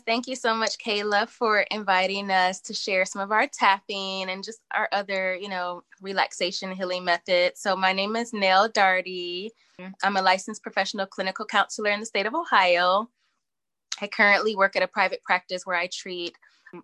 Thank you so much, Kayla, for inviting us to share some of our tapping and just our other, you know, relaxation healing methods. So, my name is Nell Darty. I'm a licensed professional clinical counselor in the state of Ohio. I currently work at a private practice where I treat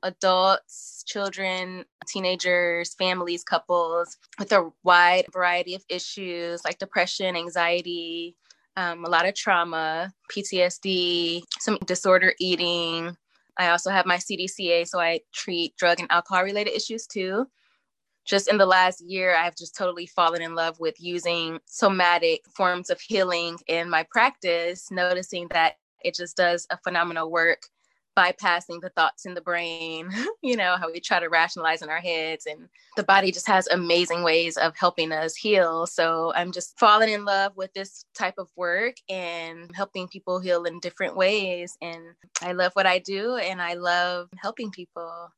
adults, children, teenagers, families, couples with a wide variety of issues like depression, anxiety, um, a lot of trauma, PTSD, some disorder eating. I also have my CDCA, so I treat drug and alcohol related issues too. Just in the last year, I've just totally fallen in love with using somatic forms of healing in my practice, noticing that it just does a phenomenal work bypassing the thoughts in the brain, you know, how we try to rationalize in our heads. And the body just has amazing ways of helping us heal. So I'm just falling in love with this type of work and helping people heal in different ways. And I love what I do and I love helping people.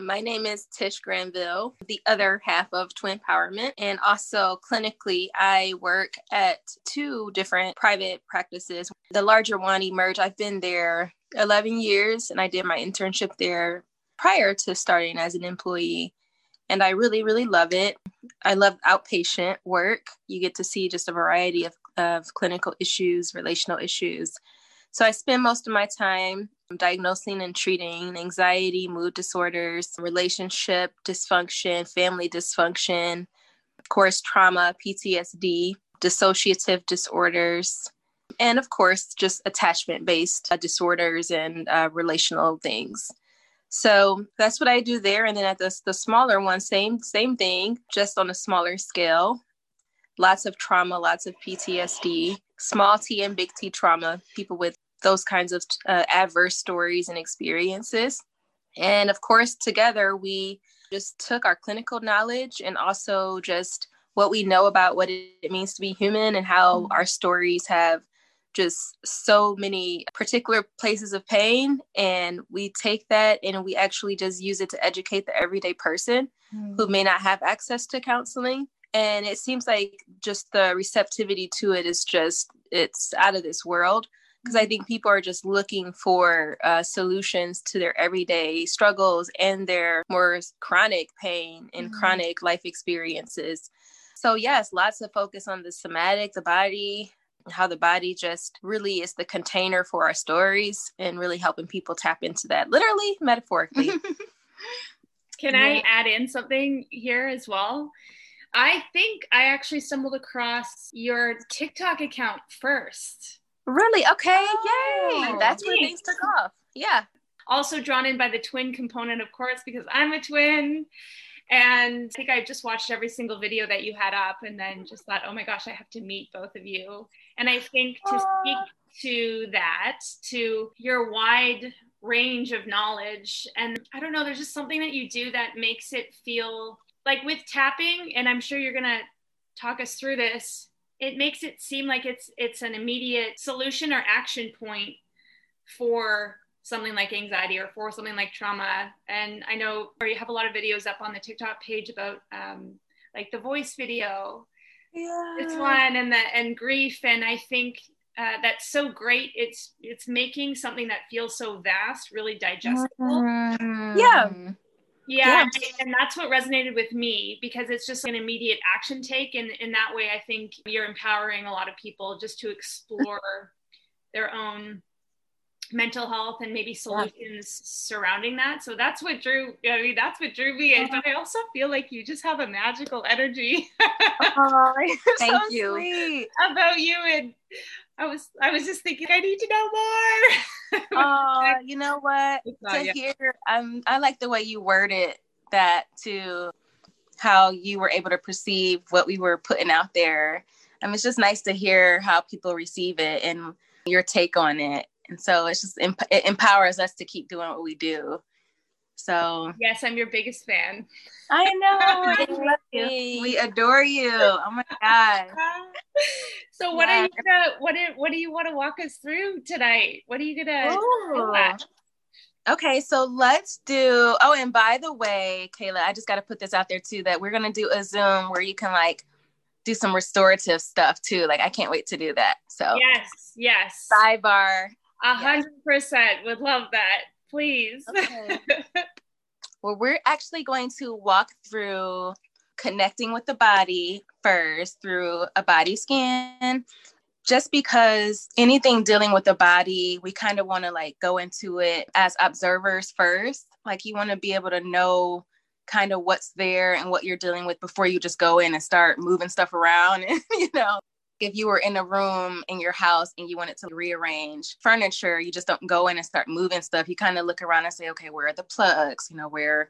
My name is Tish Granville, the other half of Twin Empowerment. And also clinically, I work at two different private practices. The larger one, Emerge, I've been there 11 years and I did my internship there prior to starting as an employee. And I really, really love it. I love outpatient work. You get to see just a variety of, of clinical issues, relational issues. So I spend most of my time diagnosing and treating anxiety, mood disorders, relationship dysfunction, family dysfunction, of course, trauma, PTSD, dissociative disorders, and of course, just attachment based uh, disorders and uh, relational things. So that's what I do there. And then at the, the smaller one, same same thing, just on a smaller scale. Lots of trauma, lots of PTSD, small T and big T trauma, people with those kinds of uh, adverse stories and experiences. And of course, together we just took our clinical knowledge and also just what we know about what it means to be human and how mm-hmm. our stories have just so many particular places of pain and we take that and we actually just use it to educate the everyday person mm. who may not have access to counseling and it seems like just the receptivity to it is just it's out of this world because i think people are just looking for uh, solutions to their everyday struggles and their more chronic pain and mm. chronic life experiences so yes lots of focus on the somatic the body how the body just really is the container for our stories and really helping people tap into that literally metaphorically can yeah. i add in something here as well i think i actually stumbled across your tiktok account first really? Okay. Oh, yay that's where things took off. Yeah. Also drawn in by the twin component of course because i'm a twin. And I think I just watched every single video that you had up and then just thought, oh my gosh, I have to meet both of you. And I think to speak to that, to your wide range of knowledge, and I don't know, there's just something that you do that makes it feel like with tapping, and I'm sure you're gonna talk us through this. It makes it seem like it's it's an immediate solution or action point for something like anxiety or for something like trauma. And I know or you have a lot of videos up on the TikTok page about um, like the voice video yeah. it's one and the and grief and i think uh, that's so great it's it's making something that feels so vast really digestible mm-hmm. yeah yeah, yeah. and that's what resonated with me because it's just an immediate action take and in that way i think you're empowering a lot of people just to explore their own mental health and maybe solutions yeah. surrounding that. So that's what drew. I mean, that's what drew me. But I also feel like you just have a magical energy. oh, thank so you about you. And I was, I was just thinking, I need to know more. oh, you know what? to yet. hear, um, I like the way you worded that to how you were able to perceive what we were putting out there. I mean, it's just nice to hear how people receive it and your take on it and so it's just it empowers us to keep doing what we do so yes i'm your biggest fan i know we adore you oh my god so what yeah. are you gonna what do, what do you want to walk us through tonight what are you gonna Okay, so let's do. Oh, and by the way, Kayla, I just got to put this out there too that we're gonna do a Zoom where you can like do some restorative stuff too. Like, I can't wait to do that. So yes, yes. Sidebar A hundred percent would love that. Please. Okay. well, we're actually going to walk through connecting with the body first through a body scan. Just because anything dealing with the body, we kind of want to like go into it as observers first. Like you want to be able to know kind of what's there and what you're dealing with before you just go in and start moving stuff around and you know if you were in a room in your house and you wanted to rearrange furniture, you just don't go in and start moving stuff. You kind of look around and say, okay, where are the plugs? You know, where's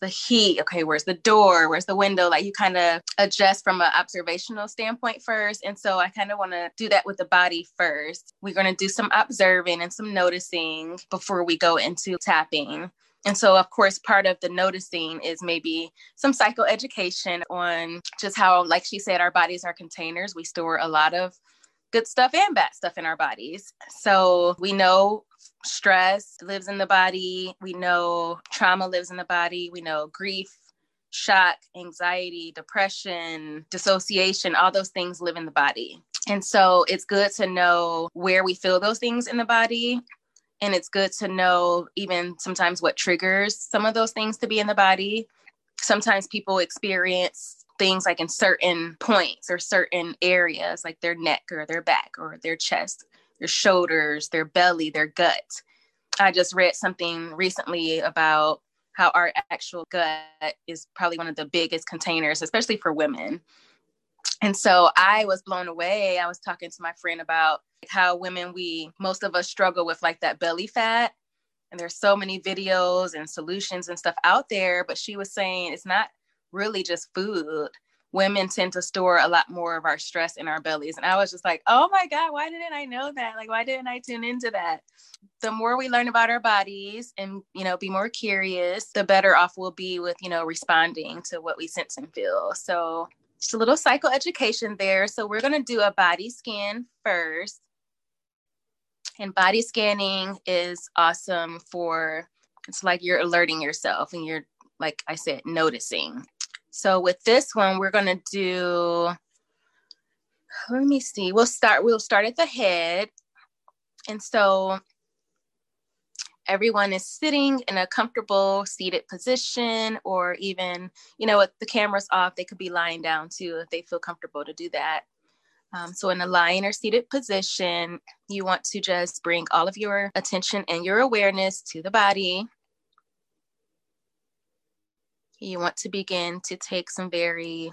the heat? Okay, where's the door? Where's the window? Like you kind of adjust from an observational standpoint first. And so I kind of want to do that with the body first. We're going to do some observing and some noticing before we go into tapping. And so, of course, part of the noticing is maybe some psychoeducation on just how, like she said, our bodies are containers. We store a lot of good stuff and bad stuff in our bodies. So we know stress lives in the body, we know trauma lives in the body, we know grief. Shock, anxiety, depression, dissociation, all those things live in the body. And so it's good to know where we feel those things in the body and it's good to know even sometimes what triggers some of those things to be in the body. Sometimes people experience things like in certain points or certain areas like their neck or their back or their chest their shoulders their belly their gut. I just read something recently about how our actual gut is probably one of the biggest containers especially for women and so I was blown away. I was talking to my friend about how women, we, most of us struggle with like that belly fat. And there's so many videos and solutions and stuff out there. But she was saying it's not really just food. Women tend to store a lot more of our stress in our bellies. And I was just like, oh my God, why didn't I know that? Like, why didn't I tune into that? The more we learn about our bodies and, you know, be more curious, the better off we'll be with, you know, responding to what we sense and feel. So just a little psychoeducation there. So we're going to do a body scan first. And body scanning is awesome for it's like you're alerting yourself and you're like I said noticing. So with this one we're going to do let me see. We'll start we'll start at the head. And so everyone is sitting in a comfortable seated position or even you know with the cameras off they could be lying down too if they feel comfortable to do that. Um, so in a lying or seated position you want to just bring all of your attention and your awareness to the body. You want to begin to take some very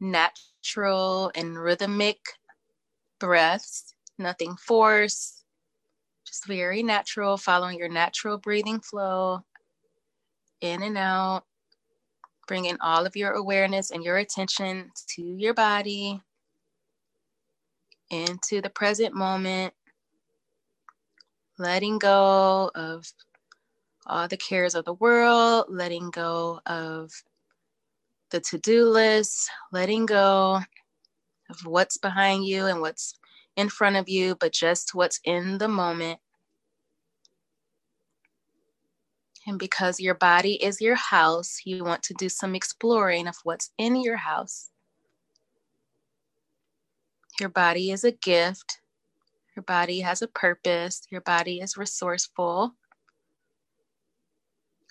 natural and rhythmic breaths nothing forced just very natural, following your natural breathing flow in and out, bringing all of your awareness and your attention to your body, into the present moment, letting go of all the cares of the world, letting go of the to do list, letting go of what's behind you and what's in front of you, but just what's in the moment. And because your body is your house, you want to do some exploring of what's in your house. Your body is a gift. Your body has a purpose. Your body is resourceful.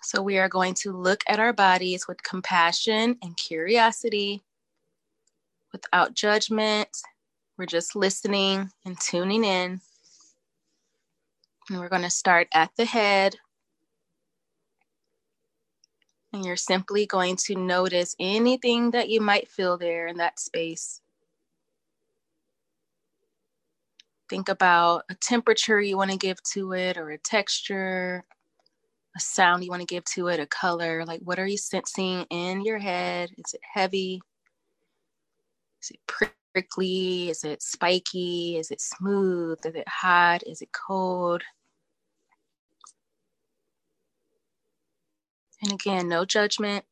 So, we are going to look at our bodies with compassion and curiosity, without judgment, we're just listening and tuning in. And we're going to start at the head. And you're simply going to notice anything that you might feel there in that space. Think about a temperature you want to give to it, or a texture, a sound you want to give to it, a color. Like, what are you sensing in your head? Is it heavy? Is it pretty? Prickly? Is it spiky? Is it smooth? Is it hot? Is it cold? And again, no judgment.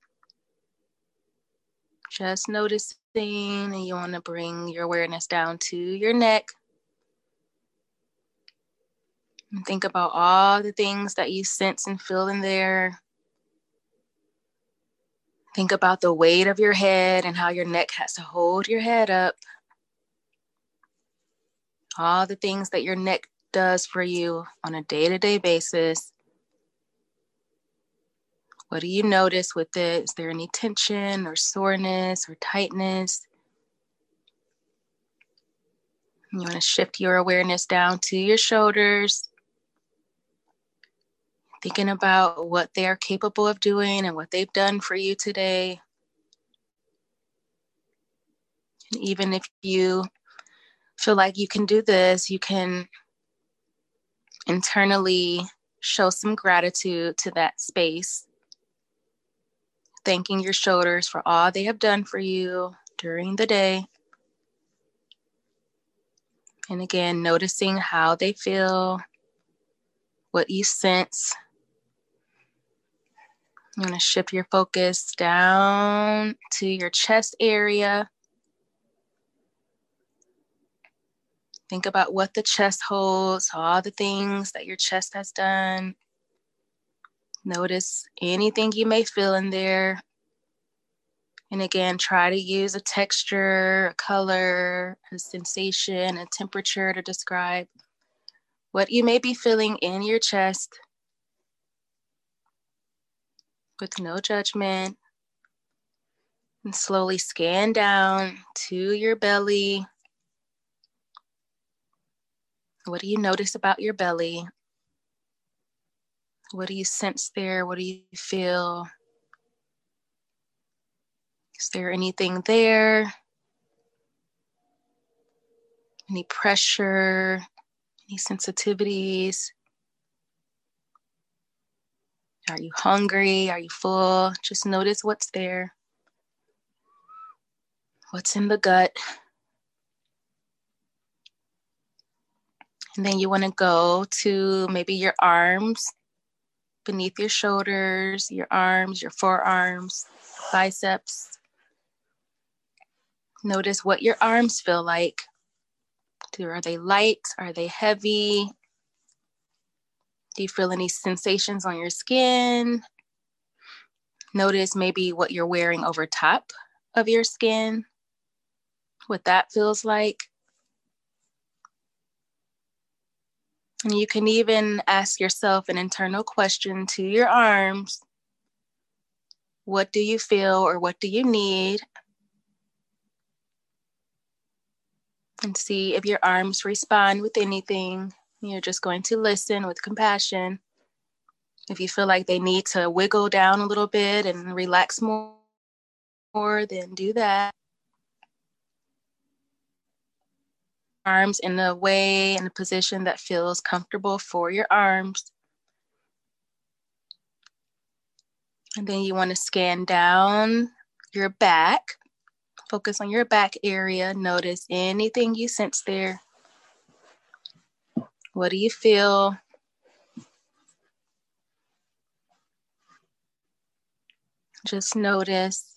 Just noticing, and you want to bring your awareness down to your neck. And think about all the things that you sense and feel in there. Think about the weight of your head and how your neck has to hold your head up. All the things that your neck does for you on a day to day basis. What do you notice with it? Is there any tension or soreness or tightness? You want to shift your awareness down to your shoulders, thinking about what they are capable of doing and what they've done for you today. And even if you feel like you can do this, you can internally show some gratitude to that space thanking your shoulders for all they have done for you during the day. And again, noticing how they feel, what you sense. You going to shift your focus down to your chest area. Think about what the chest holds, all the things that your chest has done. Notice anything you may feel in there. And again, try to use a texture, a color, a sensation, a temperature to describe what you may be feeling in your chest with no judgment. And slowly scan down to your belly. What do you notice about your belly? What do you sense there? What do you feel? Is there anything there? Any pressure? Any sensitivities? Are you hungry? Are you full? Just notice what's there. What's in the gut? And then you want to go to maybe your arms beneath your shoulders, your arms, your forearms, biceps. Notice what your arms feel like. Are they light? Are they heavy? Do you feel any sensations on your skin? Notice maybe what you're wearing over top of your skin, what that feels like. And you can even ask yourself an internal question to your arms What do you feel or what do you need? And see if your arms respond with anything. You're just going to listen with compassion. If you feel like they need to wiggle down a little bit and relax more, more then do that. arms in a way in a position that feels comfortable for your arms. And then you want to scan down your back. Focus on your back area. Notice anything you sense there. What do you feel? Just notice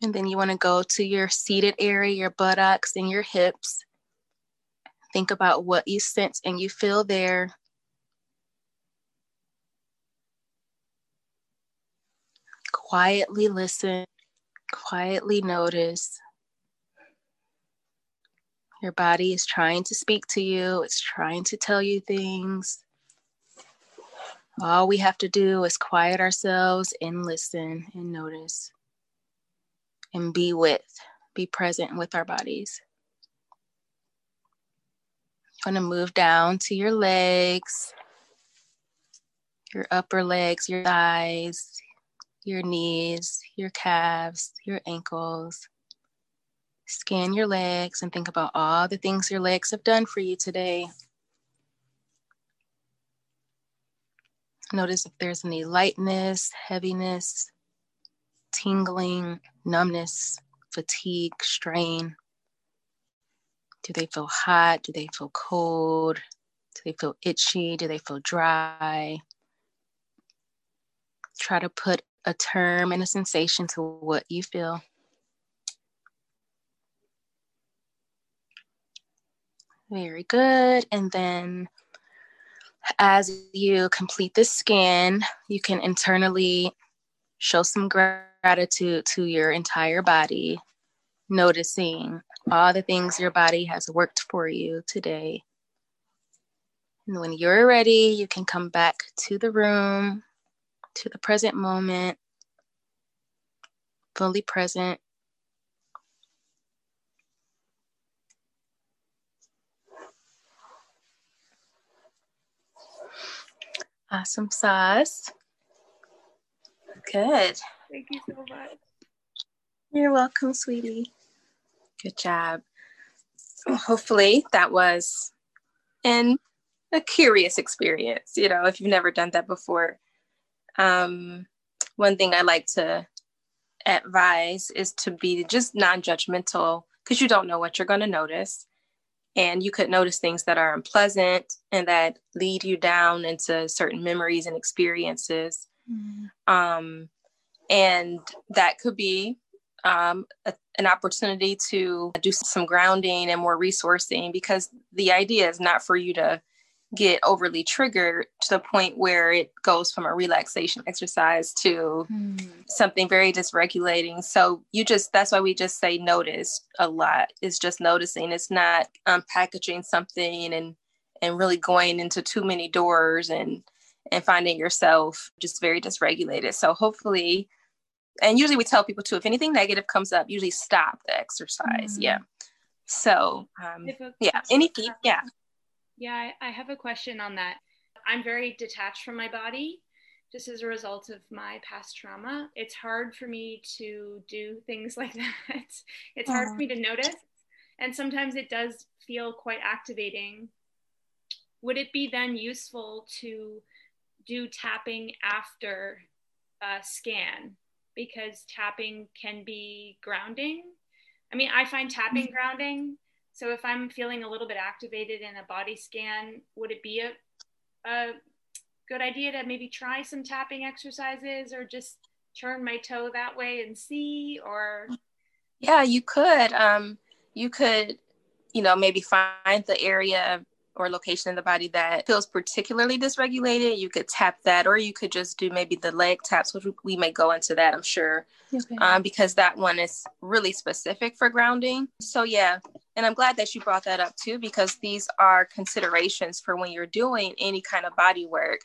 And then you want to go to your seated area, your buttocks and your hips. Think about what you sense and you feel there. Quietly listen, quietly notice. Your body is trying to speak to you, it's trying to tell you things. All we have to do is quiet ourselves and listen and notice and be with, be present with our bodies. You want to move down to your legs, your upper legs, your thighs, your knees, your calves, your ankles. Scan your legs and think about all the things your legs have done for you today. Notice if there's any lightness, heaviness, tingling, numbness, fatigue, strain? Do they feel hot? Do they feel cold? Do they feel itchy? Do they feel dry? Try to put a term and a sensation to what you feel. Very good. And then as you complete the scan, you can internally show some gratitude to your entire body, noticing all the things your body has worked for you today. And when you're ready, you can come back to the room, to the present moment, fully present. Awesome sauce. Good. Thank you so much. You're welcome, sweetie. Good job. Well, hopefully that was an a curious experience, you know, if you've never done that before. Um, one thing I like to advise is to be just non-judgmental because you don't know what you're going to notice and you could notice things that are unpleasant and that lead you down into certain memories and experiences mm. um, and that could be um, a, an opportunity to do some grounding and more resourcing because the idea is not for you to get overly triggered to the point where it goes from a relaxation exercise to hmm. something very dysregulating. So you just that's why we just say notice a lot. It's just noticing. It's not unpackaging um, something and and really going into too many doors and and finding yourself just very dysregulated. So hopefully and usually we tell people too if anything negative comes up usually stop the exercise. Hmm. Yeah. So um, yeah, any yeah yeah, I, I have a question on that. I'm very detached from my body just as a result of my past trauma. It's hard for me to do things like that. it's hard for me to notice. And sometimes it does feel quite activating. Would it be then useful to do tapping after a scan? Because tapping can be grounding. I mean, I find tapping mm-hmm. grounding so if I'm feeling a little bit activated in a body scan, would it be a, a good idea to maybe try some tapping exercises or just turn my toe that way and see or? Yeah you could um you could you know maybe find the area or location in the body that feels particularly dysregulated, you could tap that, or you could just do maybe the leg taps, which we may go into that, I'm sure, okay. um, because that one is really specific for grounding. So, yeah. And I'm glad that you brought that up too, because these are considerations for when you're doing any kind of body work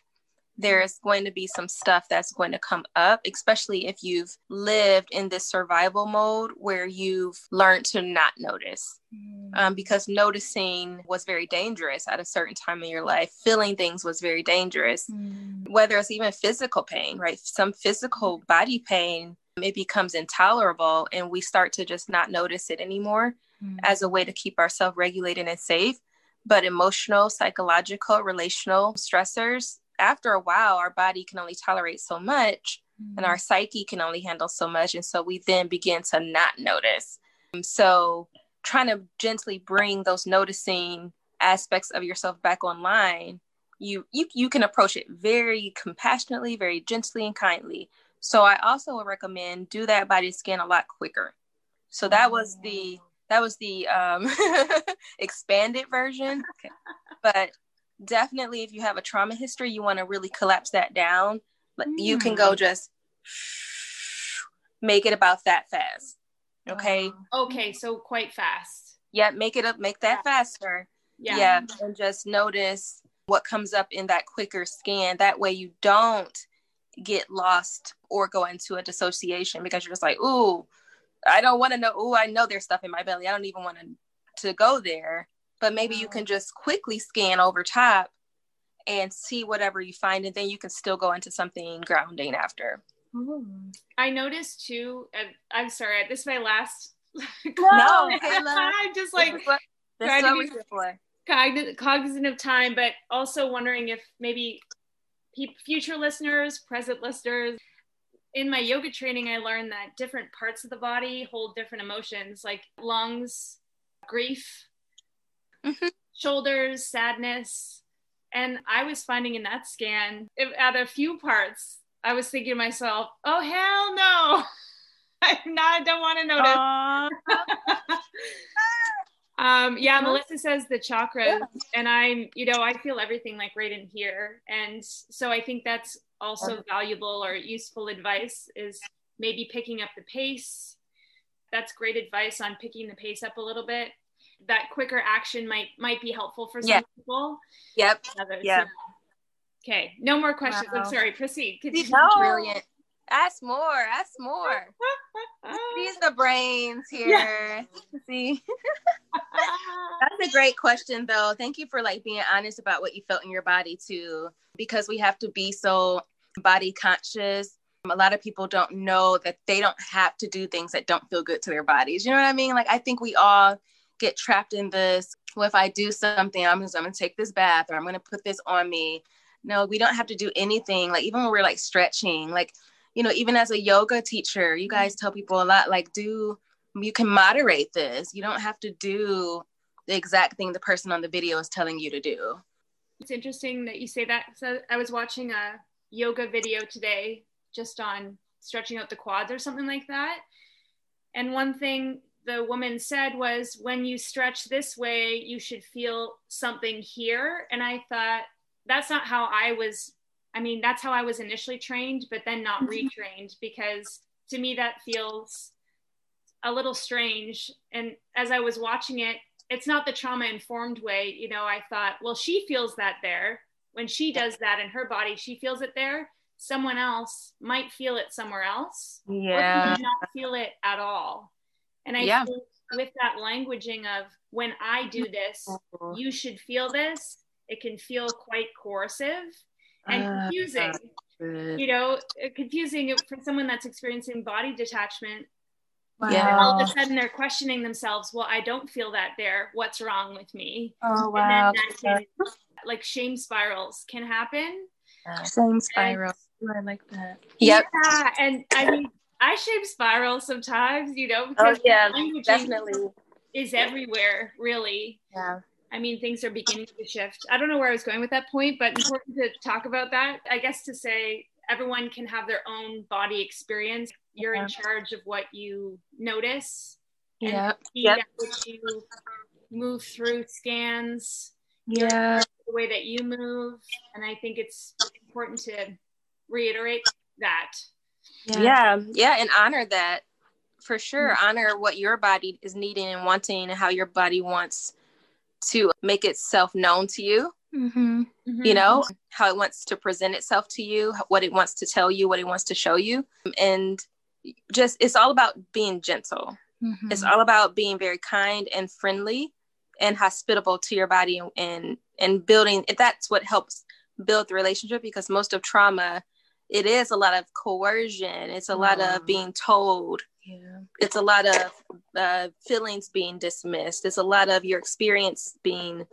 there's going to be some stuff that's going to come up, especially if you've lived in this survival mode where you've learned to not notice. Mm. Um, because noticing was very dangerous at a certain time in your life. Feeling things was very dangerous, mm. whether it's even physical pain, right? Some physical body pain, it becomes intolerable, and we start to just not notice it anymore mm. as a way to keep ourselves regulated and safe. But emotional, psychological, relational stressors after a while, our body can only tolerate so much mm-hmm. and our mm. psyche can only handle so much. And so we then begin to not notice. So trying to gently bring those noticing aspects of yourself back online, you, you, you can approach it very compassionately, very gently and kindly. So I also would recommend do that body scan a lot quicker. So that was the that was the um, expanded version. Okay. But definitely if you have a trauma history you want to really collapse that down mm. you can go mm. just make it about that fast okay? Okay so quite fast. Yeah make it up make that faster. Yeah. yeah and just notice what comes up in that quicker scan. That way you don't get lost or go into a dissociation because you're just like ooh i don't want to know ooh i know there's stuff in my belly. I don't even want to to go there but maybe you can just quickly scan over top and see whatever you find and then you can still go into something grounding after. I noticed too i'm sorry this is my last no i'm just like this is what cognizant, cognizant of time but also wondering if maybe future listeners present listeners in my yoga training i learned that different parts of the body hold different emotions like lungs grief mm-hmm. shoulders, sadness. And I was finding in that scan, if, at a few parts, I was thinking to myself, oh, hell no. I'm not, I don't want to notice. um, yeah, Melissa says the chakras, and I'm, you know, I feel everything like right in here. And so I think that's also valuable or useful advice is maybe picking up the pace that's great advice on picking the pace up a little bit. That quicker action might might be helpful for some Yeah. people. Yep. Others, Yeah. Okay, no more questions. Wow. I'm sorry. Proceed. Continue. No. Brilliant. Ask more. Ask more. These the brains here. See, that's a great question, though. Thank you for like being honest about what you felt in your body too, because we have to be so body conscious. A lot of people don't know that they don't have to do things that don't feel good to their bodies. You know what I mean? Like I think we all get trapped in this. Well, if I do something, I'm just I'm gonna take this bath or I'm gonna put this on me. No, we don't have to do anything. Like even when we're like stretching, like you know, even as a yoga teacher, you mm-hmm. guys tell people a lot like do you can moderate this. You don't have to do the exact thing the person on the video is telling you to do. It's interesting that you say that. So I was watching a yoga video today just on stretching out the quads or something like that. And one thing the woman said was when you stretch this way, you should feel something here. And I thought that's not how I was. I mean, that's how I was initially trained, but then not mm-hmm. retrained because to me that feels a little strange. And as I was watching it, it's not the trauma informed way. You know, I thought, well, she feels that there. When she does that in her body, she feels it there. Someone else might feel it somewhere else. Or Yeah. could not feel it at all. And I Yeah. think with that languaging of when I do this, you should feel this, it can feel quite coercive and Ah, confusing. Good. You know, uh, confusing for someone that's experiencing body detachment Yeah. all of a sudden they're questioning themselves well i don't feel that there what's wrong with me Oh and wow. then that can, like shame spirals can happen Same spiral. Ooh, I like that. Yep. yeah and i mean i shape spiral sometimes you know Oh because yeah, languaging definitely. is everywhere really Yeah. i mean things are beginning to shift i don't know where i was going with that point but important to talk about that i guess to say everyone can have their own body experience you're in charge of what you notice and Yeah. Yep. you move through scans, Yeah. the way that you move. And I think it's important to reiterate that. Yeah. yeah, and honor that for sure. Honor what your body is needing and wanting, and how your body wants to make itself known to you. Mm-hmm. You know how it wants to present itself to you, what it wants to tell you, what it wants to show you, and just it's all about being gentle. Mm-hmm. It's all about being very kind and friendly and hospitable to your body and and, and building that's what helps build the relationship because most of trauma it is a lot of coercion. It's a lot of being told. Yeah. it's a lot of uh, feelings being dismissed. It's a lot of your experience being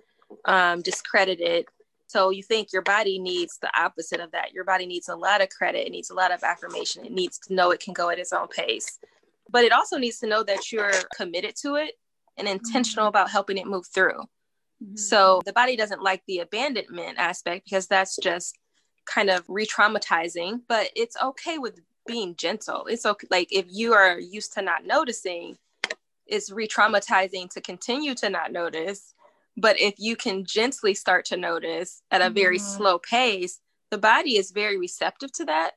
um, discredited. So you think your body needs the opposite of that. Your body needs a lot of credit. It needs a lot of affirmation. It needs to know it can go at its own pace. But it also needs to know that you're committed to it and intentional about helping it move through. Mhm. so the body doesn't like the abandonment aspect because that's just kind of re-traumatizing, but it's okay with being gentle. It's okay like if you are used to not noticing, it's re-traumatizing to continue to not notice. But if you can gently start to notice at a very Mhm. slow pace, the body is very receptive to that.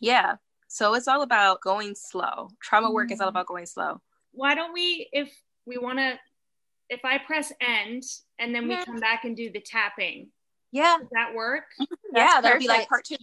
Yeah. So it's all about going slow. Trauma work is all Mhm. about going slow. Why don't we, if we want to, if I press end and then we Mhm. come back and do the tapping, Yeah. does that work? Mm-hmm. yeah, that'll be like part two.